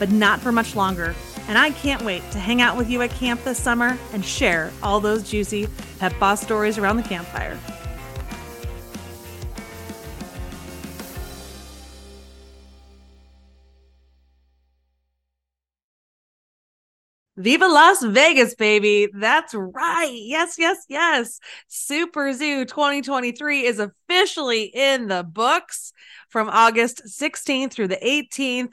but not for much longer. And I can't wait to hang out with you at camp this summer and share all those juicy Pet Boss stories around the campfire. Viva Las Vegas, baby. That's right. Yes, yes, yes. Super Zoo 2023 is officially in the books from August 16th through the 18th.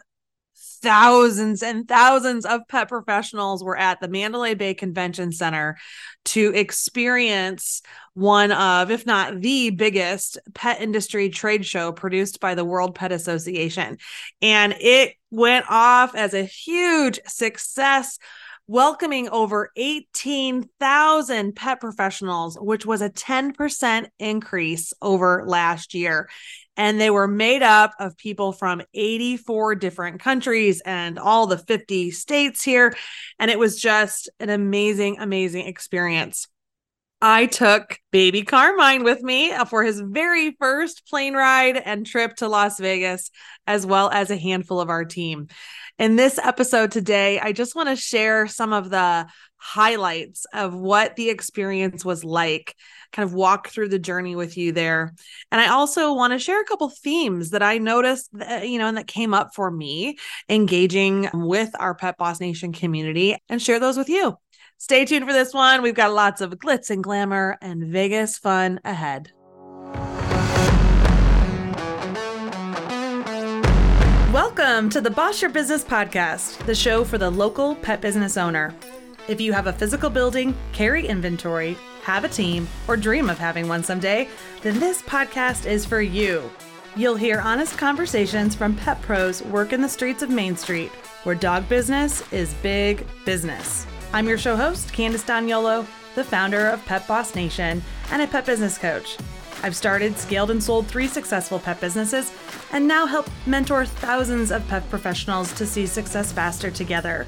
Thousands and thousands of pet professionals were at the Mandalay Bay Convention Center to experience one of, if not the biggest pet industry trade show produced by the World Pet Association. And it went off as a huge success welcoming over 18,000 pet professionals, which was a 10% increase over last year. And they were made up of people from 84 different countries and all the 50 states here. And it was just an amazing, amazing experience. I took baby Carmine with me for his very first plane ride and trip to Las Vegas, as well as a handful of our team. In this episode today, I just want to share some of the highlights of what the experience was like, kind of walk through the journey with you there. And I also want to share a couple themes that I noticed, that, uh, you know, and that came up for me engaging with our Pet Boss Nation community and share those with you. Stay tuned for this one. We've got lots of glitz and glamour and Vegas fun ahead. Welcome to the Boss Your Business podcast, the show for the local pet business owner. If you have a physical building, carry inventory, have a team, or dream of having one someday, then this podcast is for you. You'll hear honest conversations from pet pros working in the streets of Main Street, where dog business is big business. I'm your show host, Candace D'Agnolo, the founder of Pet Boss Nation and a pet business coach. I've started, scaled, and sold three successful pet businesses and now help mentor thousands of pet professionals to see success faster together.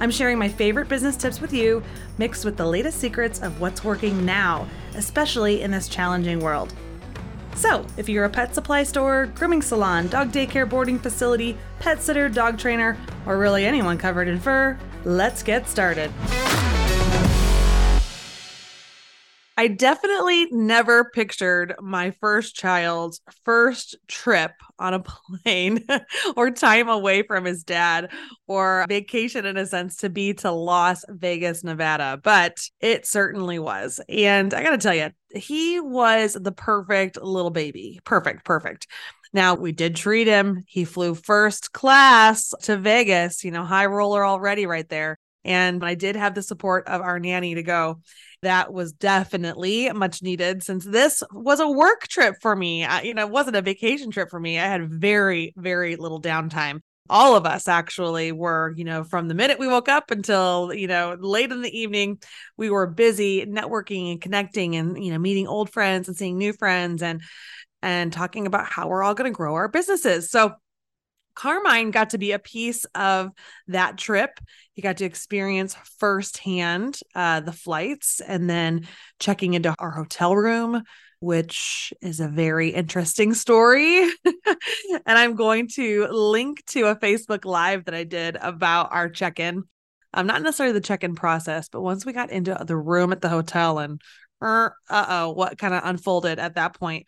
I'm sharing my favorite business tips with you, mixed with the latest secrets of what's working now, especially in this challenging world. So, if you're a pet supply store, grooming salon, dog daycare boarding facility, pet sitter, dog trainer, or really anyone covered in fur, let's get started. I definitely never pictured my first child's first trip on a plane or time away from his dad or vacation in a sense to be to Las Vegas, Nevada, but it certainly was. And I got to tell you, he was the perfect little baby. Perfect, perfect. Now, we did treat him. He flew first class to Vegas, you know, high roller already right there. And I did have the support of our nanny to go that was definitely much needed since this was a work trip for me. I, you know, it wasn't a vacation trip for me. I had very, very little downtime. All of us actually were, you know, from the minute we woke up until, you know, late in the evening, we were busy networking and connecting and, you know, meeting old friends and seeing new friends and, and talking about how we're all going to grow our businesses. So Carmine got to be a piece of that trip. He got to experience firsthand uh, the flights and then checking into our hotel room, which is a very interesting story. and I'm going to link to a Facebook Live that I did about our check in. I'm um, not necessarily the check in process, but once we got into the room at the hotel and uh oh, what kind of unfolded at that point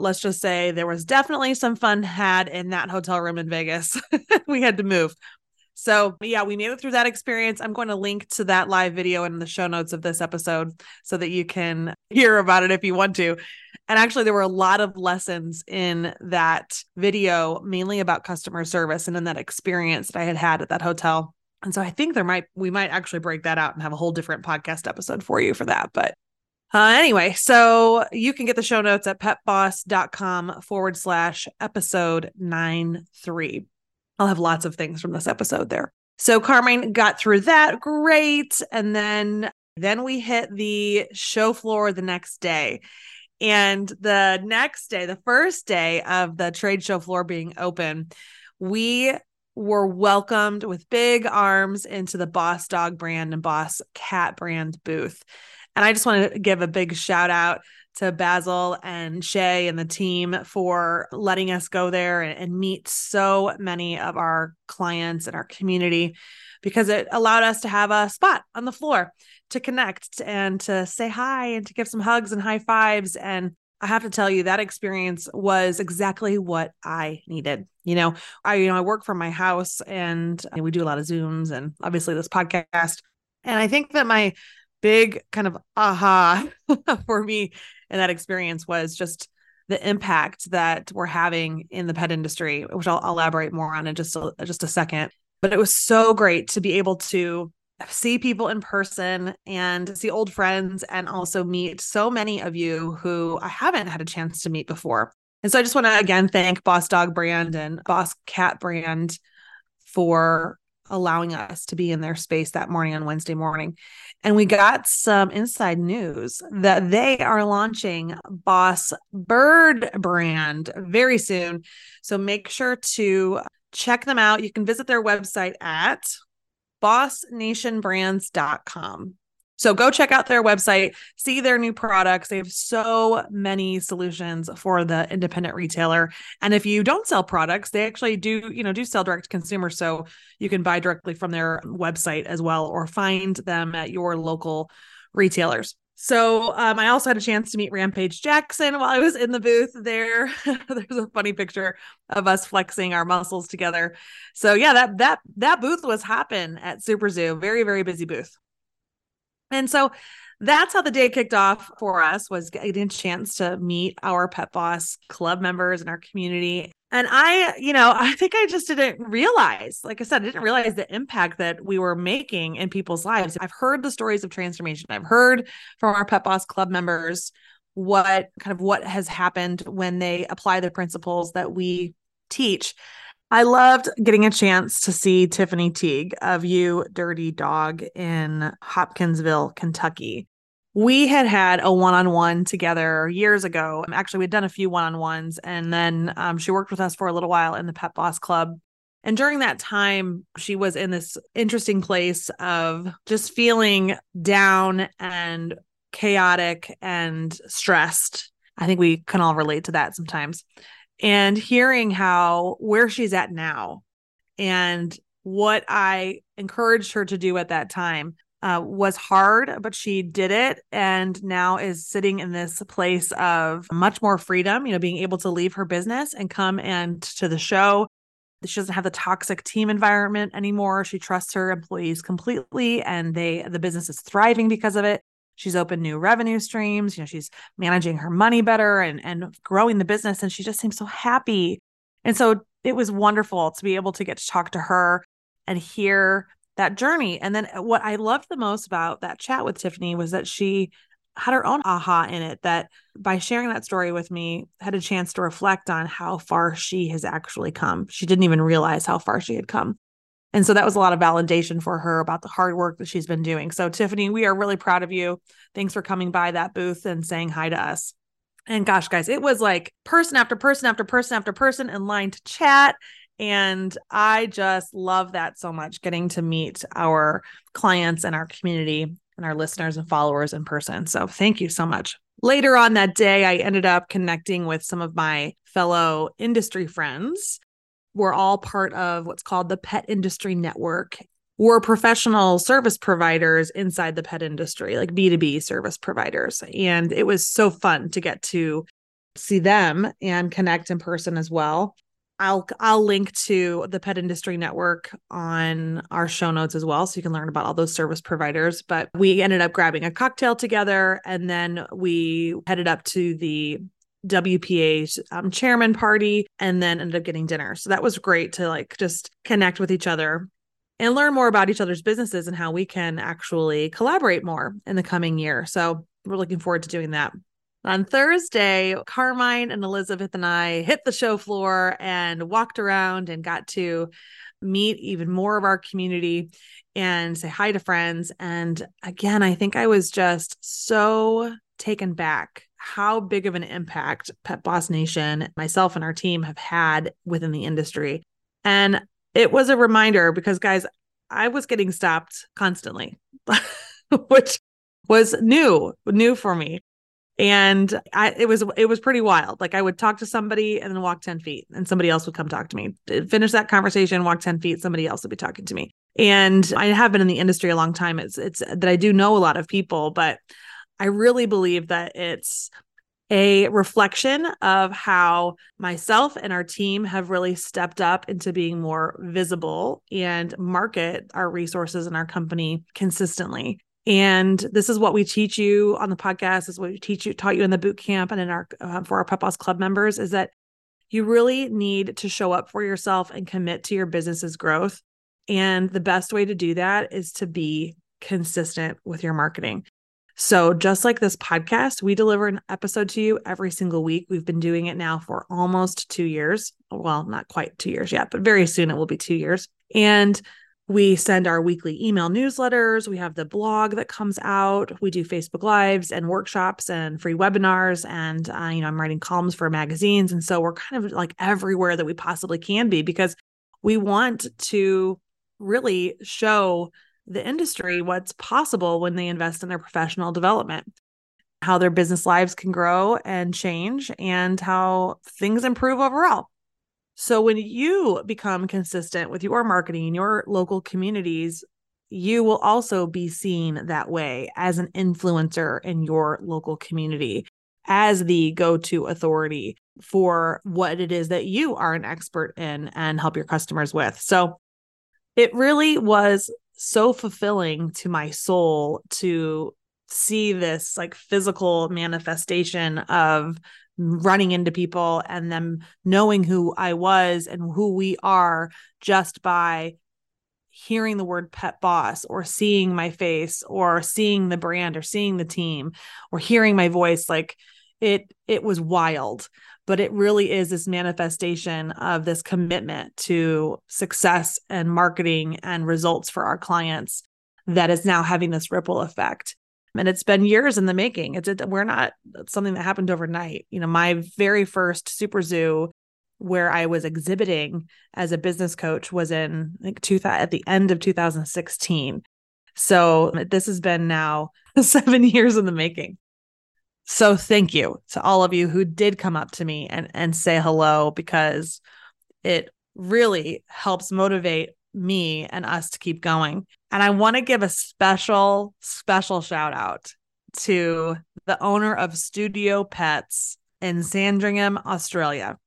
let's just say there was definitely some fun had in that hotel room in Vegas. we had to move. So, yeah, we made it through that experience. I'm going to link to that live video in the show notes of this episode so that you can hear about it if you want to. And actually, there were a lot of lessons in that video, mainly about customer service and in that experience that I had had at that hotel. And so I think there might, we might actually break that out and have a whole different podcast episode for you for that. But uh, anyway, so you can get the show notes at petboss.com forward slash episode nine three. I'll have lots of things from this episode there. So Carmine got through that great. And then then we hit the show floor the next day. And the next day, the first day of the trade show floor being open, we were welcomed with big arms into the Boss Dog brand and Boss Cat brand booth. And I just want to give a big shout out to Basil and Shay and the team for letting us go there and, and, meet so many of our clients and our community because it allowed us to have a spot on the floor to connect and to say hi and to give some hugs and high fives. And I have to tell you that experience was exactly what I needed. You know, I you know I work from my house and we do a lot of Zooms and obviously this podcast. And I think that my big kind of aha for me in that experience was just the impact that we're having in the pet industry, which I'll, I'll elaborate more on in just a, just a second. But it was so great to be able to see people in person and see old friends and also meet so many of you who I haven't had a chance to meet before. And so I just want to again thank Boss Dog Brand and Boss Cat Brand for allowing us to be in their space that morning on Wednesday morning. And we got some inside news that they are launching Boss Bird brand very soon. So make sure to check them out. You can visit their website at bossnationbrands.com. So go check out their website, see their new products. They have so many solutions for the independent retailer. And if you don't sell products, they actually do, you know, do sell direct to consumer. So you can buy directly from their website as well or find them at your local retailers. So um, I also had a chance to meet Rampage Jackson while I was in the booth there. There's a funny picture of us flexing our muscles together. So yeah, that that that booth was hopping at Super Zoo. Very very busy booth. And so that's how the day kicked off for us was getting a chance to meet our pet boss club members and our community. And i you know i think i just didn't realize like i said i didn't realize the impact that we were making in people's lives. I've heard the stories of transformation. I've heard from our pet boss club members what kind of what has happened when they apply the principles that we teach I loved getting a chance to see Tiffany Teague of You Dirty Dog in Hopkinsville, Kentucky. We had had a one on one together years ago. Actually, we'd done a few one on ones, and then um, she worked with us for a little while in the Pet Boss Club. And during that time, she was in this interesting place of just feeling down and chaotic and stressed. I think we can all relate to that sometimes and hearing how where she's at now and what I encouraged her to do at that time uh, was hard, but she did it and now is sitting in this place of much more freedom, you know, being able to leave her business and come and to the show. She doesn't have the toxic team environment anymore. She trusts her employees completely and they the business is thriving because of it she's opened new revenue streams you know she's managing her money better and and growing the business and she just seems so happy. And so it was wonderful to be able to get to talk to her and hear that journey. And then uh, what i loved the most about that chat with tiffany was that she had her own aha in it that by sharing that story with me had a chance to reflect on how far she has actually come. She didn't even realize how far she had come and so that was a lot of validation for her about the hard work that she's been doing. So, Tiffany, we are really proud of you. Thanks for coming by that booth and saying hi to us. And gosh, guys, it was like person after person after person after person in line to chat And I just love that so much getting to meet our clients and our community and our listeners and followers in person. So thank you so much. Later on that day, I ended up connecting with some of my fellow industry friends. We're all part of what's called the Pet Industry Network. We're professional service providers inside the pet industry, like B2B service providers. And it was so fun to get to see them and connect in person as well. I'll I'll link to the Pet Industry Network on our show notes as well, so you can learn about all those service providers. But we ended up grabbing a cocktail together, and then we headed up to the WPA's um, chairman party, and then ended up getting dinner. So that was great to like just connect with each other and learn more about each other's businesses and how we can actually collaborate more in the coming year. So we're looking forward to doing that. On Thursday, Carmine and Elizabeth and I hit the show floor and walked around and got to meet even more of our community and say hi to friends. And again, I think I was just so taken back how big of an impact Pet Boss Nation, myself and our team have had within the industry. And it was a reminder because, guys, I was getting stopped constantly, which was new, new for me and I, it was it was pretty wild. Like I would talk to somebody and then walk ten feet, and somebody else would come talk to me. Finish that conversation, walk ten feet, somebody else would be talking to me. And I have been in the industry a long time. It's it's that I do know a lot of people, but I really believe that it's a reflection of how myself and our team have really stepped up into being more visible and market our resources and our company consistently. And this is what we teach you on the podcast. This is what we teach you, taught you in the boot camp and in our uh, for our Boss Club members is that you really need to show up for yourself and commit to your business's growth. And the best way to do that is to be consistent with your marketing. So, just like this podcast, we deliver an episode to you every single week. We've been doing it now for almost two years. Well, not quite two years yet, but very soon it will be two years. And we send our weekly email newsletters. We have the blog that comes out. We do Facebook Lives and workshops and free webinars. And, uh, you know, I'm writing columns for magazines. And so we're kind of like everywhere that we possibly can be because we want to really show the industry what's possible when they invest in their professional development, how their business lives can grow and change, and how things improve overall. So when you become consistent with your marketing in your local communities, you will also be seen that way as an influencer in your local community, as the go to authority for what it is that you are an expert in and help your customers with. So it really was so fulfilling to my soul to see this like physical manifestation of running into people and them knowing who I was and who we are just by hearing the word pet boss or seeing my face or seeing the brand or seeing the team or hearing my voice like it it was wild but it really is this manifestation of this commitment to success and marketing and results for our clients that is now having this ripple effect and it's been years in the making. It's we're not something that happened overnight. You know, my very first super zoo where I was exhibiting as a business coach was in like two at the end of 2016. So this has been now 7 years in the making. So thank you to all of you who did come up to me and and say hello because it really helps motivate me and us to keep going. And I want to give a special, special shout out to the owner of Studio Pets in Sandringham, Australia.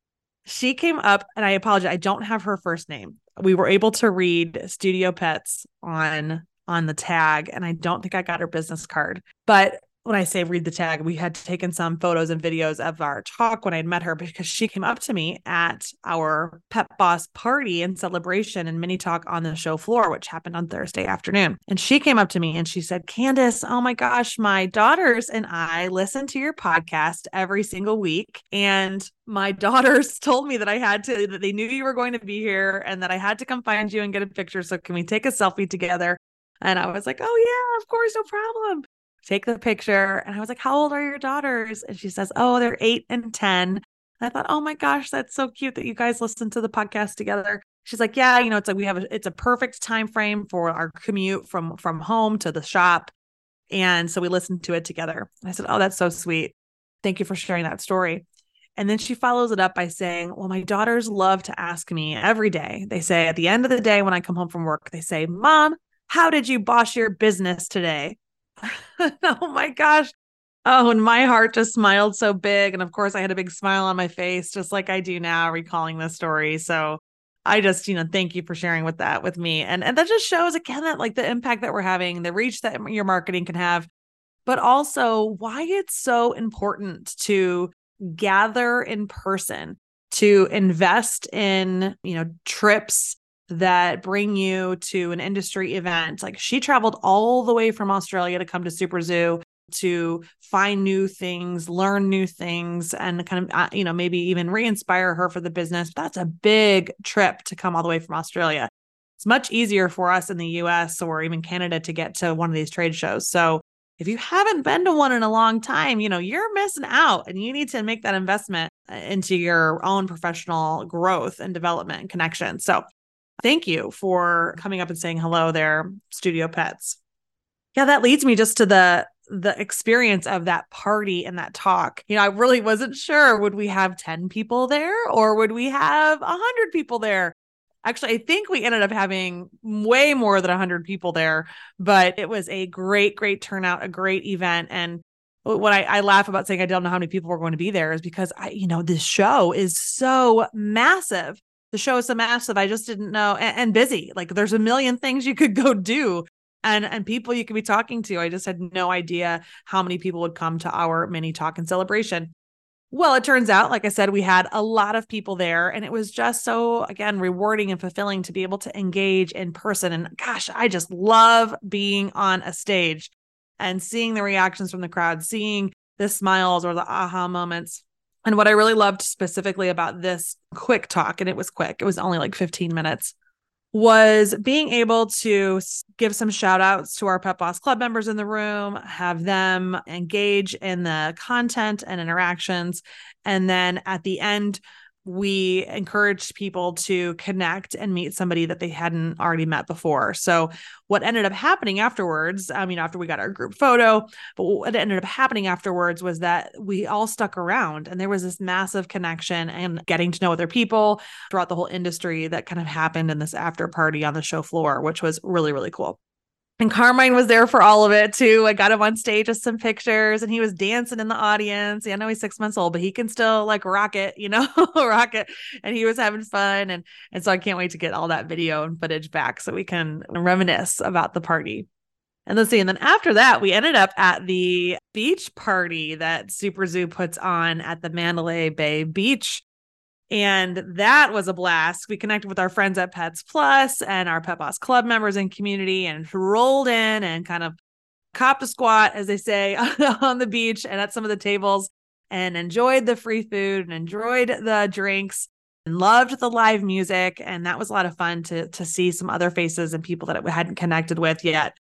She came up, and I apologize, I don't have her first name. We were able to read Studio Pets on on the tag, and I don't think I got her business card. But when I say read the tag, we had taken some photos and videos of our talk when I met her because she came up to me at our Pet Boss party and celebration and mini talk on the show floor, which happened on Thursday afternoon. And she came up to me and she said, Candace, oh my gosh, my daughters and I listen to your podcast every single week. And my daughters told me that I had to, that they knew you were going to be here and that I had to come find you and get a picture. So can we take a selfie together? And I was like, oh, yeah, of course, no problem take the picture. And I was like, How old are your daughters? And she says, Oh, they're eight and 10. I thought, oh my gosh, that's so cute that you guys listen to the podcast together. She's like, yeah, you know, it's like we have a, it's a perfect time frame for our commute from from home to the shop, and so we listened to it together. I said, oh, that's so sweet. Thank you for sharing that story. And then she follows it up by saying, Well, my daughters love to ask me every day. They say at the end of the day when I come home from work, they say, Mom, how did you boss your business today? oh my gosh. Oh, and my heart just smiled so big. And of course, I had a big smile on my face, just like I do now, recalling this story. So I just, you know, thank you for sharing with that with me. And and that just shows again that like the impact that we're having, the reach that your marketing can have, but also why it's so important to gather in person, to invest in, you know, trips that bring you to an industry event. Like she traveled all the way from Australia to come to Super Zoo to find new things, learn new things, and kind of, uh, you know, maybe even re inspire her for the business. That's a big trip to come all the way from Australia. It's much easier for us in the US or even Canada to get to one of these trade shows. So if you haven't been to one in a long time, you know, you're missing out and you need to make that investment uh, into your own professional growth and development and connection. So thank you for coming up and saying hello there, Studio Pets. Yeah, that leads me just to the the experience of that party and that talk. You know, I really wasn't sure would we have 10 people there or would we have 100 people there? Actually, I think we ended up having way more than 100 people there, but it was a great, great turnout, a great event. And what I, I laugh about saying I don't know how many people were going to be there is because I, you know, this show is so massive. The show is so massive. I just didn't know and, and busy. Like there's a million things you could go do and and people you could be talking to. I just had no idea how many people would come to our mini talk and celebration. Well, it turns out, like I said, we had a lot of people there, and it was just so, again, rewarding and fulfilling to be able to engage in person. And gosh, I just love being on a stage and seeing the reactions from the crowd, seeing the smiles or the aha moments. And what I really loved specifically about this quick talk, and it was quick, it was only like 15 minutes, was being able to give some shout outs to our Pet Boss Club members in the room, have them engage in the content and interactions. And then at the end, we encouraged people to connect and meet somebody that they hadn't already met before. So, what ended up happening afterwards, I mean, after we got our group photo, but what ended up happening afterwards was that we all stuck around and there was this massive connection and getting to know other people throughout the whole industry that kind of happened in this after party on the show floor, which was really, really cool. And Carmine was there for all of it too. I got him on stage with some pictures and he was dancing in the audience. Yeah, I know he's six months old, but he can still like rock it, you know, rock it. And he was having fun. And and so I can't wait to get all that video and footage back so we can reminisce about the party. And let's see. And then after that, we ended up at the beach party that Super Zoo puts on at the Mandalay Bay Beach and that was a blast. We connected with our friends at Pets Plus and our Pet Boss Club members and community and rolled in and kind of copped a squat, as they say, on the beach and at some of the tables and enjoyed the free food and enjoyed the drinks and loved the live music. And that was a lot of fun to, to see some other faces and people that we hadn't connected with yet.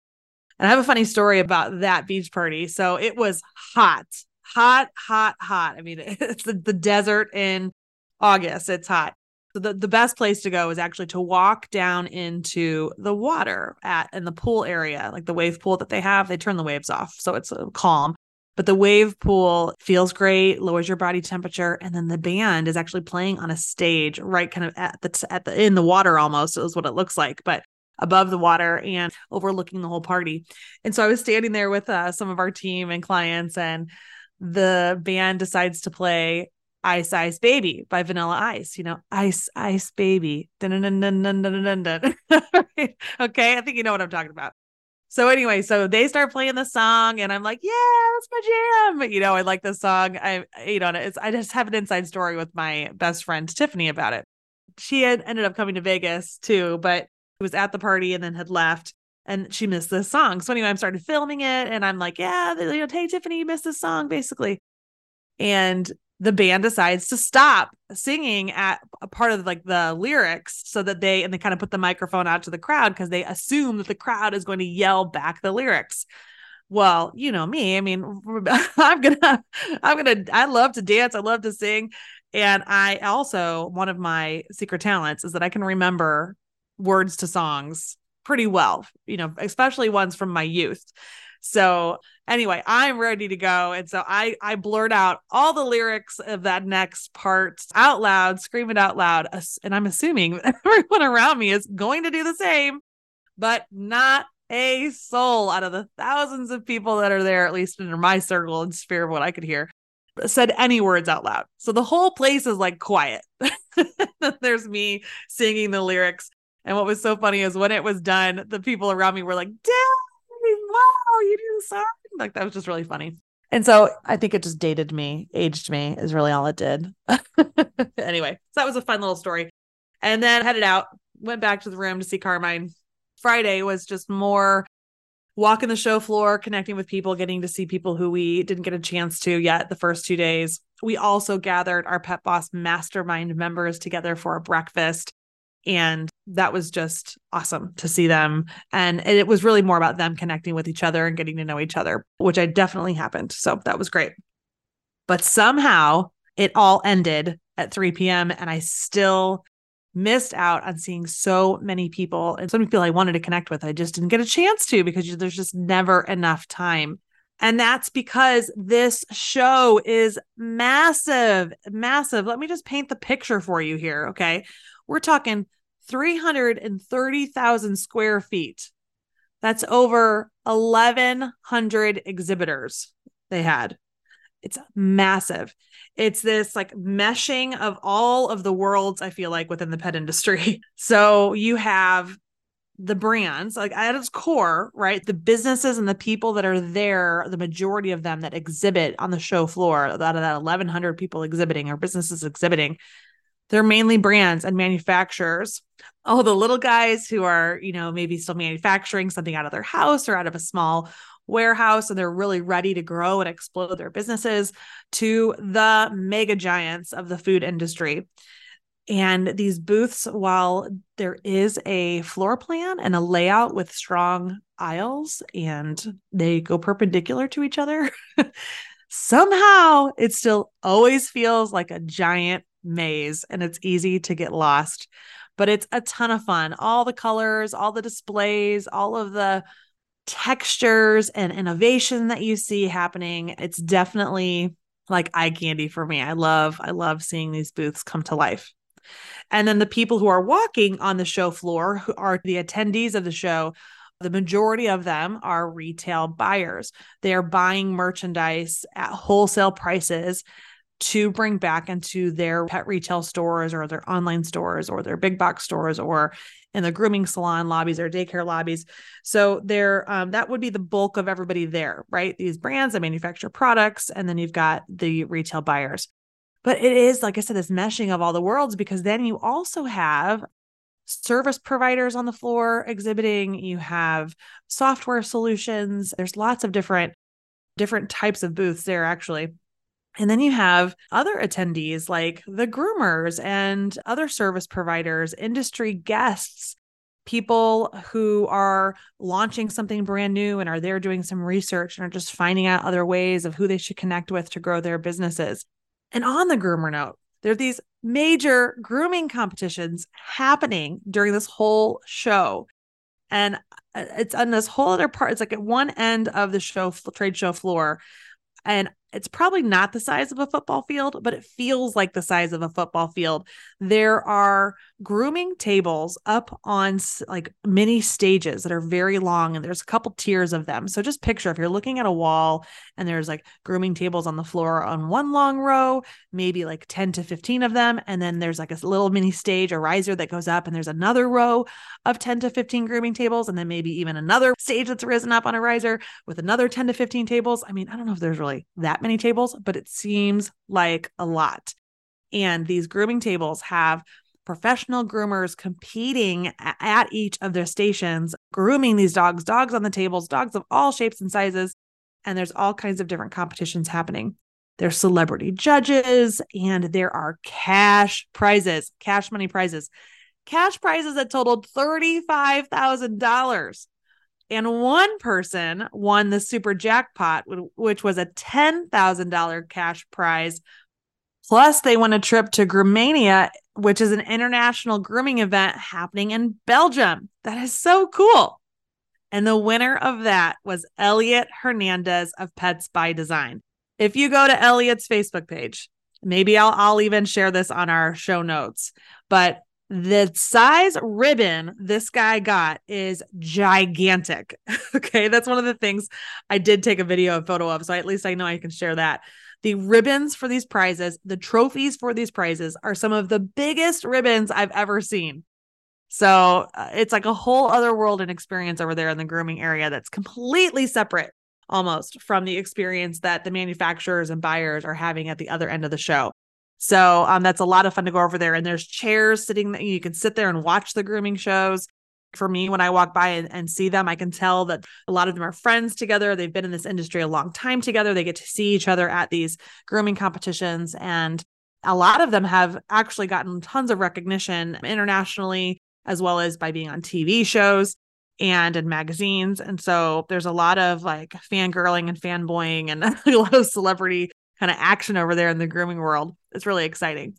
And I have a funny story about that beach party. So it was hot, hot, hot, hot. I mean, it's the, the desert in August, it's hot. So the, the best place to go is actually to walk down into the water at in the pool area, like the wave pool that they have. They turn the waves off, so it's uh, calm. But the wave pool feels great, lowers your body temperature, and then the band is actually playing on a stage right kind of at the at the in the water almost is what it looks like, but above the water and overlooking the whole party. And so I was standing there with uh, some of our team and clients, and the band decides to play Ice Ice Baby by Vanilla Ice, you know, Ice Ice Baby. okay, I think you know what I'm talking about. So anyway, so they start playing the song and I'm like, yeah, that's my jam. You know, I like this song. I you know, it's I just have an inside story with my best friend Tiffany about it. She had ended up coming to Vegas too, but was at the party and then had left and she missed this song. So anyway, I'm started filming it and I'm like, yeah, you know, hey Tiffany, you missed this song basically. And the band decides to stop singing at a part of like the lyrics so that they and they kind of put the microphone out to the crowd because they assume that the crowd is going to yell back the lyrics well you know me i mean i'm gonna i'm gonna i love to dance i love to sing And I also, one of my secret talents is that I can remember words to songs pretty well, you know, especially ones from my youth. So anyway, I'm ready to go. And so I I blurt out all the lyrics of that next part out loud, scream it out loud. And I'm assuming everyone around me is going to do the same, but not a soul out of the thousands of people that are there, at least in my circle and sphere of what I could hear, said any words out loud. So the whole place is like quiet. There's me singing the lyrics. And what was so funny is when it was done, the people around me were like, wow, you do song. Like that was just really funny. And so I think it just dated me, aged me is really all it did. anyway, so that was a fun little story. And then headed out, went back to the room to see Carmine. Friday was just more walking the show floor, connecting with people, getting to see people who we didn't get a chance to yet the first two days. We also gathered our Pet Boss mastermind members together for a breakfast. And that was just awesome to see them. And it was really more about them connecting with each other and getting to know each other, which I definitely happened. So that was great. But somehow it all ended at 3 p.m. And I still missed out on seeing so many people and so many people I wanted to connect with. I just didn't get a chance to because there's just never enough time. And that's because this show is massive, massive. Let me just paint the picture for you here. Okay. We're talking 330,000 square feet. That's over 1,100 exhibitors they had. It's massive. It's this like meshing of all of the worlds, I feel like, within the pet industry. So you have the brands, like at its core, right? The businesses and the people that are there, the majority of them that exhibit on the show floor, out of that 1,100 people exhibiting or businesses exhibiting, they're mainly brands and manufacturers. Oh, the little guys who are, you know, maybe still manufacturing something out of their house or out of a small warehouse and they're really ready to grow and explode their businesses to the mega giants of the food industry. And these booths, while there is a floor plan and a layout with strong aisles and they go perpendicular to each other, somehow it still always feels like a giant maze and it's easy to get lost. But it's a ton of fun. All the colors, all the displays, all of the textures and innovation that you see happening. It's definitely like eye candy for me. I love I love seeing these booths come to life. And then the people who are walking on the show floor who are the attendees of the show, the majority of them are retail buyers. They are buying merchandise at wholesale prices to bring back into their pet retail stores or their online stores or their big box stores or in the grooming salon lobbies or daycare lobbies. So there, um, that would be the bulk of everybody there, right? These brands that manufacture products, and then you've got the retail buyers. But it is, like I said, this meshing of all the worlds because then you also have service providers on the floor exhibiting. You have software solutions. There's lots of different different types of booths there actually and then you have other attendees like the groomers and other service providers, industry guests, people who are launching something brand new and are there doing some research and are just finding out other ways of who they should connect with to grow their businesses. And on the groomer note, there are these major grooming competitions happening during this whole show. And uh, it's on this whole other part. It's like at one end of the show, trade show floor. And it's probably not the size of a football field, but it feels like the size of a football field. There are grooming tables up on like mini stages that are very long, and there's a couple tiers of them. So just picture if you're looking at a wall and there's like grooming tables on the floor on one long row, maybe like 10 to 15 of them. And then there's like a little mini stage, a riser that goes up, and there's another row of 10 to 15 grooming tables, and then maybe even another stage that's risen up on a riser with another 10 to 15 tables. I mean, I don't know if there's really that many tables, but it seems like a lot. And these grooming tables have professional groomers competing at each of their stations, grooming these dogs, dogs on the tables, dogs of all shapes and sizes. And there's all kinds of different competitions happening. There's celebrity judges, and there are cash prizes, cash money prizes, cash prizes that totaled $35,000. And one person won the super jackpot, which was a $10,000 cash prize Plus, they won a trip to Groomania, which is an international grooming event happening in Belgium. That is so cool. And the winner of that was Elliot Hernandez of Pets by Design. If you go to Elliot's Facebook page, maybe I'll I'll even share this on our show notes. But the size ribbon this guy got is gigantic. okay, that's one of the things I did take a video a photo of, so at least I know I can share that. The ribbons for these prizes, the trophies for these prizes are some of the biggest ribbons I've ever seen. So uh, it's like a whole other world and experience over there in the grooming area that's completely separate almost from the experience that the manufacturers and buyers are having at the other end of the show. So um, that's a lot of fun to go over there. And there's chairs sitting that you can sit there and watch the grooming shows. For me, when I walk by and, and see them, I can tell that a lot of them are friends together. They've been in this industry a long time together. They get to see each other at these grooming competitions. And a lot of them have actually gotten tons of recognition internationally, as well as by being on TV shows and in magazines. And so there's a lot of like fangirling and fanboying and a lot of celebrity kind of action over there in the grooming world. It's really exciting.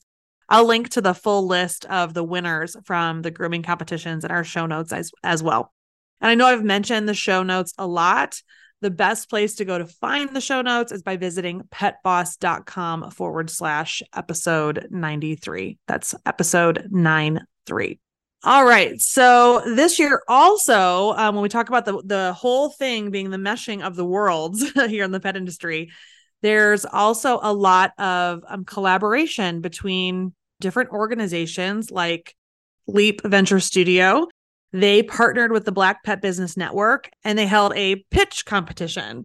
I'll link to the full list of the winners from the grooming competitions in our show notes as, as well. And I know I've mentioned the show notes a lot. The best place to go to find the show notes is by visiting petboss.com forward slash episode 93. That's episode 93. All right. So this year also, um, when we talk about the the whole thing being the meshing of the worlds here in the pet industry, there's also a lot of um, collaboration between different organizations like Leap Venture Studio. They partnered with the Black Pet Business Network and they held a pitch competition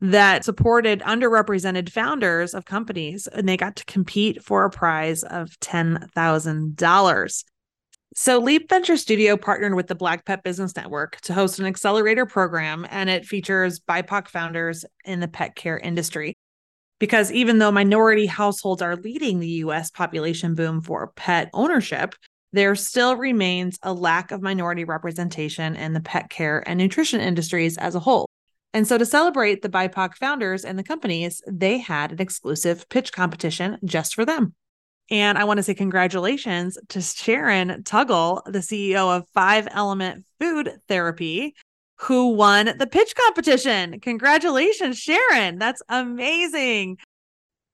that supported underrepresented founders of companies and they got to compete for a prize of $10,000. So, Leap Venture Studio partnered with the Black Pet Business Network to host an accelerator program, and it features BIPOC founders in the pet care industry. Because even though minority households are leading the US population boom for pet ownership, there still remains a lack of minority representation in the pet care and nutrition industries as a whole. And so, to celebrate the BIPOC founders and the companies, they had an exclusive pitch competition just for them. And I want to say congratulations to Sharon Tuggle, the CEO of Five Element Food Therapy, who won the pitch competition. Congratulations, Sharon. That's amazing.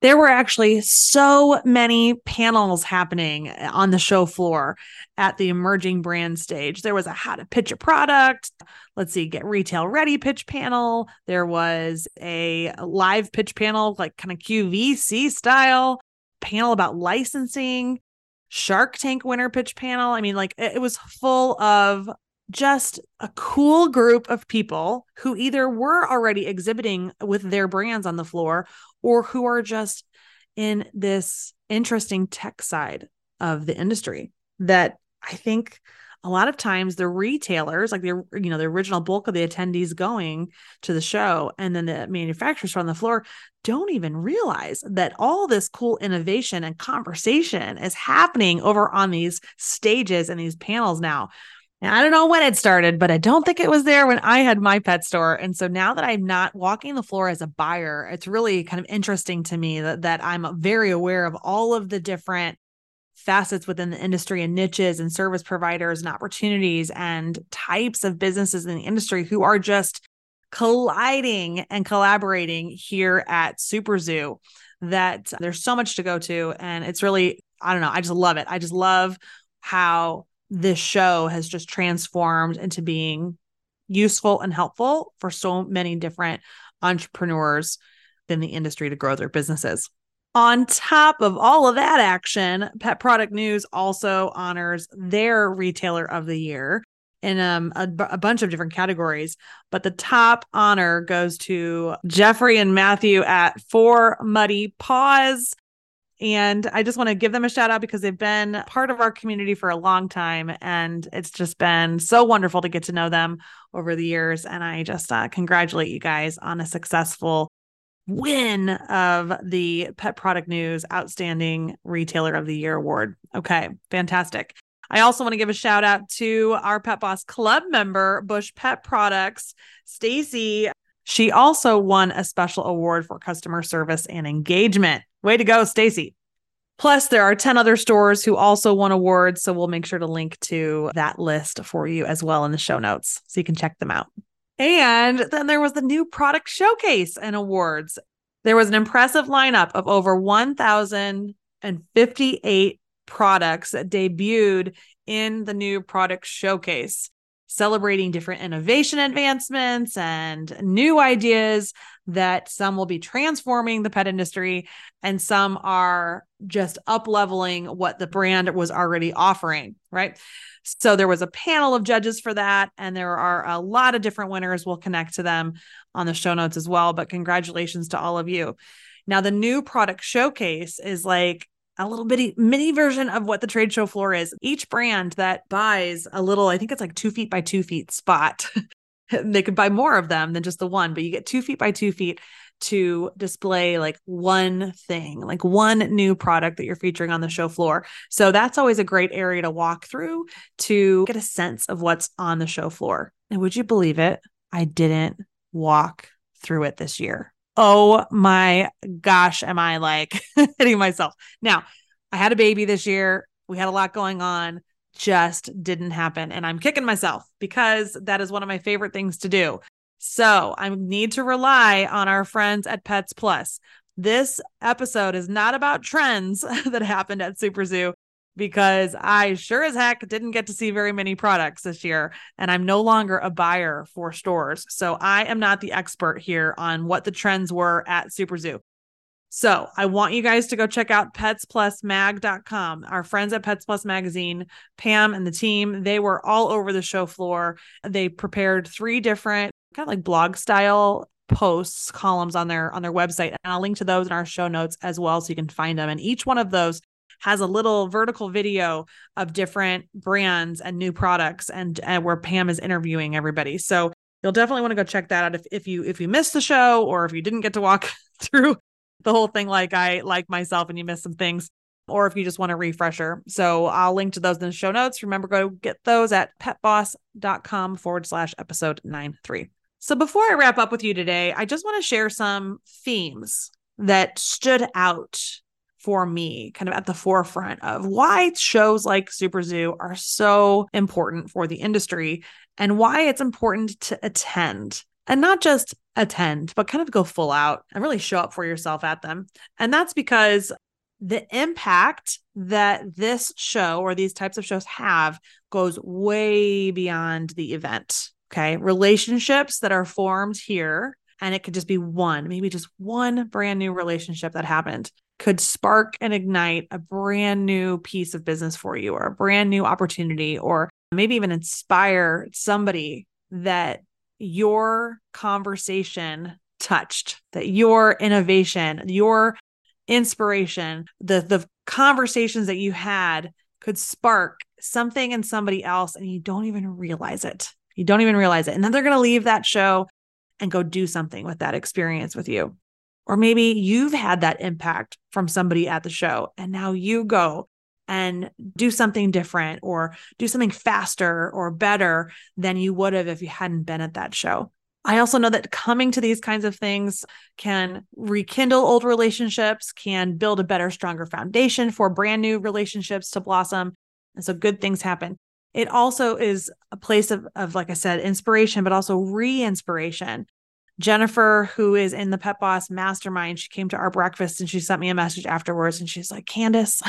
There were actually so many panels happening eh, on the show floor at the emerging brand stage. There was a how to pitch a product, let's see, get retail ready pitch panel. There was a live pitch panel, like kind of QVC style panel about licensing, Shark Tank winner pitch panel. I mean, like it, it was full of just a cool group of people who either were already exhibiting with their brands on the floor or who are just in this interesting tech side of the industry that I think a lot of times the retailers like the you know the original bulk of the attendees going to the show and then the manufacturers on the floor don't even realize that all this cool innovation and conversation is happening over on these stages and these panels now I don't know when it started, but I don't think it was there when I had my pet store. And so now that I'm not walking the floor as a buyer, it's really kind of interesting to me that, that I'm very aware of all of the different facets within the industry and niches and service providers and opportunities and types of businesses in the industry who are just colliding and collaborating here at Super Zoo that there's so much to go to and it's really I don't know I just love it I just love how this show has just transformed into being useful and helpful for so many different entrepreneurs in the industry to grow their businesses. On top of all of that action, Pet Product News also honors their retailer of the year in um, a, a, bunch of different categories. But the top honor goes to Jeffrey and Matthew at Four Muddy Paws. And I just want to give them a shout out because they've been part of our community for a long time. And it's just been so wonderful to get to know them over the years. And I just uh, congratulate you guys on a successful win of the Pet Product News Outstanding Retailer of the Year award. Okay, fantastic. I also want to give a shout out to our Pet Boss Club member, Bush Pet Products, Stacy. She also won a special award for customer service and engagement. Way to go, Stacy. Plus, there are 10 other stores who also won awards. So we'll make sure to link to that list for you as well in the show notes so you can check them out. And then there was the new product showcase and awards. There was an impressive lineup of over 1,058 products that debuted in the new product showcase, celebrating different innovation advancements and new ideas that some will be transforming the pet industry and some are just up leveling what the brand was already offering, right? So there was a panel of judges for that, and there are a lot of different winners. We'll connect to them on the show notes as well. But congratulations to all of you. Now, the new product showcase is like a little bitty mini version of what the trade show floor is. Each brand that buys a little, I think it's like two feet by two feet spot. they could buy more of them than just the one, but you get two feet by two feet to display like one thing, like one new product that you're featuring on the show floor. So that's always a great area to walk through to get a sense of what's on the show floor. And would you believe it? I didn't walk through it this year. Oh my gosh, am I like hitting myself? Now, I had a baby this year. We had a lot going on. Just didn't happen. And I'm kicking myself because that is one of my favorite things to do. So I need to rely on our friends at Pets Plus. This episode is not about trends that happened at SuperZoo because I sure as heck didn't get to see very many products this year. And I'm no longer a buyer for stores. So I am not the expert here on what the trends were at SuperZoo. So I want you guys to go check out petsplusmag.com. Our friends at Pets Plus Magazine, Pam and the team, they were all over the show floor. They prepared three different kind of like blog style posts columns on their on their website and I'll link to those in our show notes as well so you can find them and each one of those has a little vertical video of different brands and new products and, and where Pam is interviewing everybody. So you'll definitely want to go check that out if, if you if you missed the show or if you didn't get to walk through the whole thing like I like myself and you miss some things or if you just want a refresher. So I'll link to those in the show notes. Remember, go get those at petboss.com forward slash episode nine three. So before I wrap up with you today, I just want to share some themes that stood out for me, kind of at the forefront of why shows like SuperZoo are so important for the industry and why it's important to attend and not just attend, but kind of go full out and really show up for yourself at them. And that's because the impact that this show or these types of shows have goes way beyond the event. Okay. Relationships that are formed here, and it could just be one, maybe just one brand new relationship that happened, could spark and ignite a brand new piece of business for you or a brand new opportunity, or maybe even inspire somebody that your conversation touched, that your innovation, your inspiration, the the conversations that you had could spark something in somebody else and you don't even realize it. You don't even realize it. And then they're going to leave that show and go do something with that experience with you. Or maybe you've had that impact from somebody at the show and now you go and do something different or do something faster or better than you would have if you hadn't been at that show. I also know that coming to these kinds of things can rekindle old relationships, can build a better, stronger foundation for brand new relationships to blossom. And so good things happen. It also is a place of, of like I said, inspiration, but also re inspiration. Jennifer, who is in the Pet Boss Mastermind, she came to our breakfast and she sent me a message afterwards and she's like, Candace,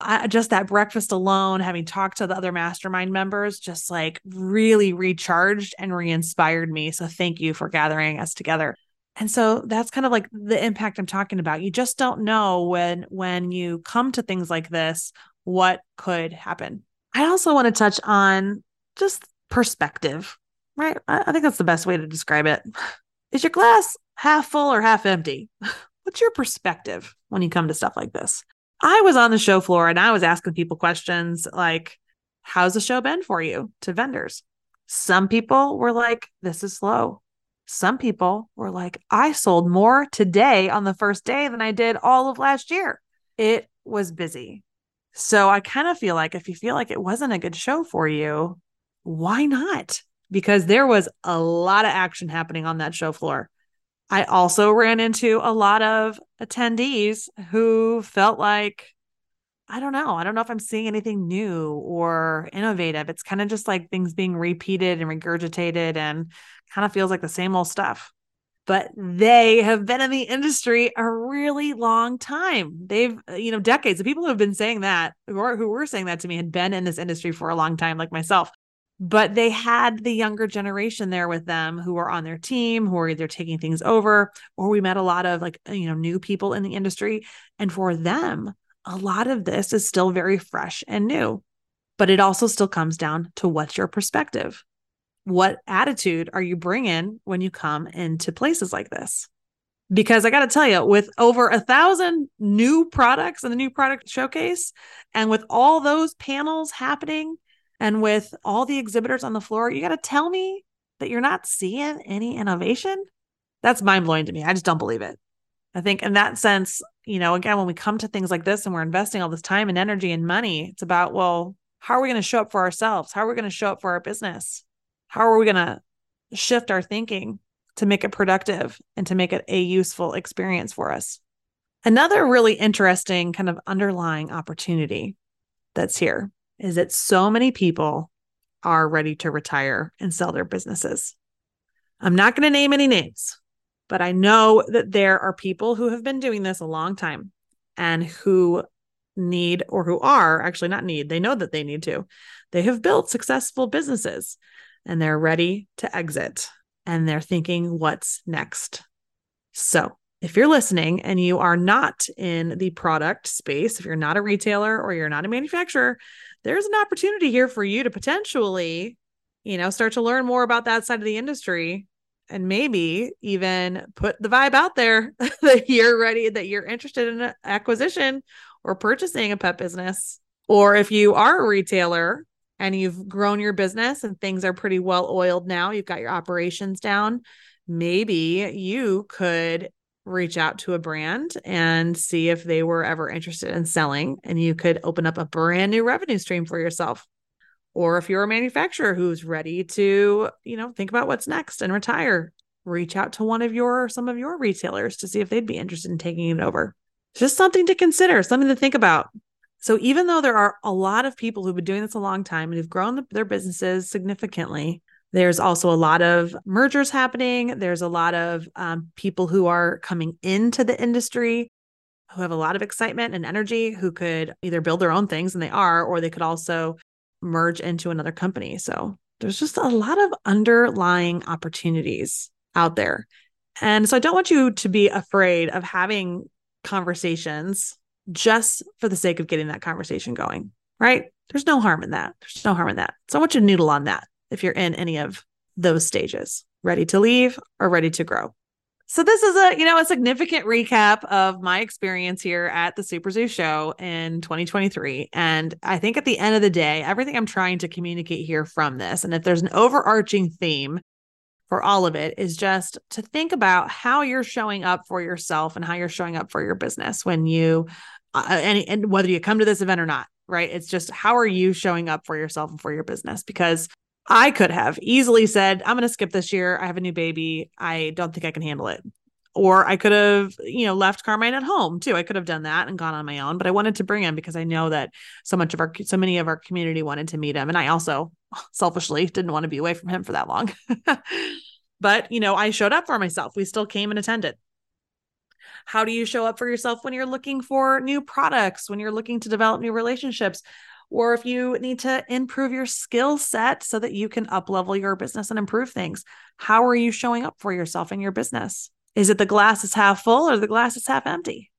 I, just that breakfast alone, having talked to the other mastermind members, just like really recharged and re inspired me. So thank you for gathering us together. And so that's kind of like the impact I'm talking about. You just don't know when when you come to things like this what could happen. I also want to touch on just perspective, right? I think that's the best way to describe it. Is your glass half full or half empty? What's your perspective when you come to stuff like this? I was on the show floor and I was asking people questions like, How's the show been for you to vendors? Some people were like, This is slow. Some people were like, I sold more today on the first day than I did all of last year. It was busy. So I kind of feel like if you feel like it wasn't a good show for you, why not? Because there was a lot of action happening on that show floor. I also ran into a lot of attendees who felt like I don't know. I don't know if I'm seeing anything new or innovative. It's kind of just like things being repeated and regurgitated and kind of feels like the same old stuff. But they have been in the industry a really long time. They've, uh, you know, decades. The people who have been saying that, or who were saying that to me, had been in this industry for a long time, like myself but they had the younger generation there with them who were on their team who were either taking things over or we met a lot of like you know new people in the industry. And for them a lot of this is still very fresh and new but it also still comes down to what's your perspective? What attitude are you bringing when you come into places like this? Because I got to tell you, with over a thousand new products in the new product showcase, and with all those panels happening, and with all the exhibitors on the floor, you got to tell me that you're not seeing any innovation. That's mind blowing to me. I just don't believe it. I think in that sense, you know, again, when we come to things like this and we're investing all this time and energy and money, it's about, well, how are we going to show up for ourselves? How are we going to show up for our business? How are we going to shift our thinking to make it productive and to make it a useful experience for us? Another really interesting kind of underlying opportunity that's here is that so many people are ready to retire and sell their businesses. I'm not going to name any names, but I know that there are people who have been doing this a long time and who need or who are actually not need, they know that they need to. They have built successful businesses and they're ready to exit and they're thinking, what's next? So, if you're listening and you are not in the product space, if you're not a retailer or you're not a manufacturer, there's an opportunity here for you to potentially, you know, start to learn more about that side of the industry and maybe even put the vibe out there that you're ready, that you're interested in acquisition or purchasing a pet business. Or if you are a retailer and you've grown your business and things are pretty well oiled now, you've got your operations down, maybe you could reach out to a brand and see if they were ever interested in selling and you could open up a brand new revenue stream for yourself. Or if you're a manufacturer who's ready to you know think about what's next and retire reach out to one of your some of your retailers to see if they'd be interested in taking it over. Just something to consider something to think about. So even though there are a lot of people who've been doing this a long time and who've grown their businesses significantly there's also a lot of mergers happening. There's a lot of um, people who are coming into the industry who have a lot of excitement and energy who could either build their own things, and they are, or they could also merge into another company. So there's just a lot of underlying opportunities out there. And so I don't want you to be afraid of having conversations just for the sake of getting that conversation going, right? There's no harm in that. There's no harm in that. So I want you to noodle on that if you're in any of those stages, ready to leave or ready to grow. So this is a, you know, a significant recap of my experience here at the SuperZoo show in 2023. And I think at the end of the day, everything I'm trying to communicate here from this, and if there's an overarching theme for all of it, is just to think about how you're showing up for yourself and how you're showing up for your business when you, uh, and, and whether you come to this event or not, right? It's just how are you showing up for yourself and for your business? Because I could have easily said, I'm going to skip this year. I have a new baby. I don't think I can handle it. Or I could have, you know, left Carmine at home too. I could have done that and gone on my own, but I wanted to bring him because I know that so much of our, so many of our community wanted to meet him. And I also selfishly didn't want to be away from him for that long. but, you know, I showed up for myself. We still came and attended. How do you show up for yourself when you're looking for new products, when you're looking to develop new relationships? Or if you need to improve your skill set so that you can up level your business and improve things. How are you showing up for yourself in your business? Is it the glass is half full or the glass is half empty?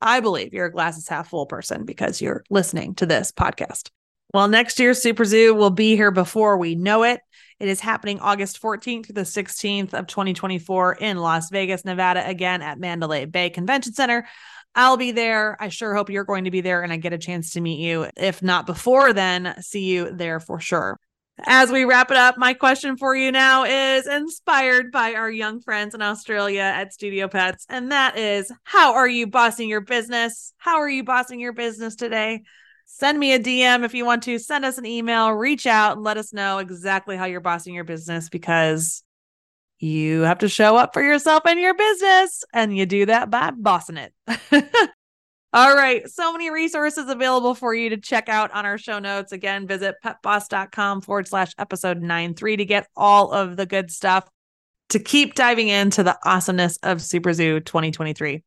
I believe you're a glass is half full person because you're listening to this podcast. Well, next year's SuperZoo will be here before we know it. It is happening August 14th to the 16th of 2024 in Las Vegas, Nevada, again at Mandalay Bay Convention Center. I'll be there. I sure hope you're going to be there and I get a chance to meet you. If not before then, see you there for sure. As we wrap it up, my question for you now is inspired by our young friends in Australia at Studio Pets. And that is how are you bossing your business? How are you bossing your business today? Send me a DM if you want to. Send us an email, reach out and let us know exactly how you're bossing your business because you have to show up for yourself and your business. And you do that by bossing it. All right. So many resources available for you to check out on our show notes. Again, visit petboss.com forward slash episode 93 to get all of the good stuff to keep diving into the awesomeness of SuperZoo 2023.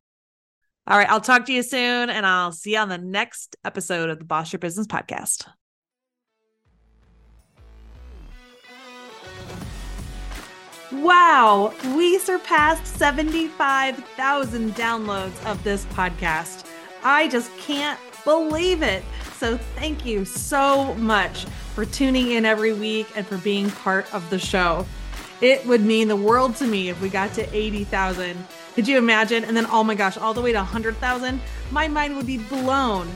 All right. I'll talk to you soon and I'll see you on the next episode of the Boss Your Business podcast. Wow, we surpassed 75,000 downloads of this podcast. I just can't believe it. So, thank you so much for tuning in every week and for being part of the show. It would mean the world to me if we got to 80,000. Could you imagine? And then, oh my gosh, all the way to 100,000? My mind would be blown.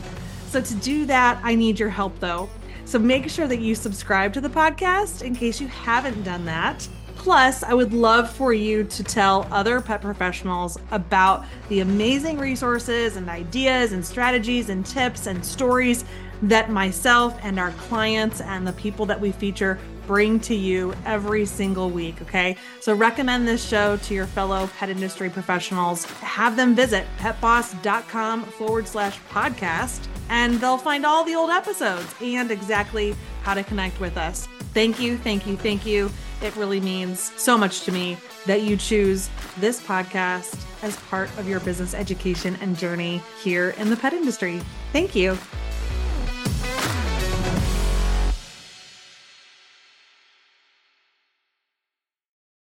So, to do that, I need your help though. So, make sure that you subscribe to the podcast in case you haven't done that. Plus, I would love for you to tell other pet professionals about the amazing resources and ideas and strategies and tips and stories that myself and our clients and the people that we feature bring to you every single week. Okay. So recommend this show to your fellow pet industry professionals. Have them visit petboss.com forward slash podcast and they'll find all the old episodes and exactly how to connect with us. Thank you. Thank you. Thank you. It really means so much to me that you choose this podcast as part of your business education and journey here in the pet industry. Thank you.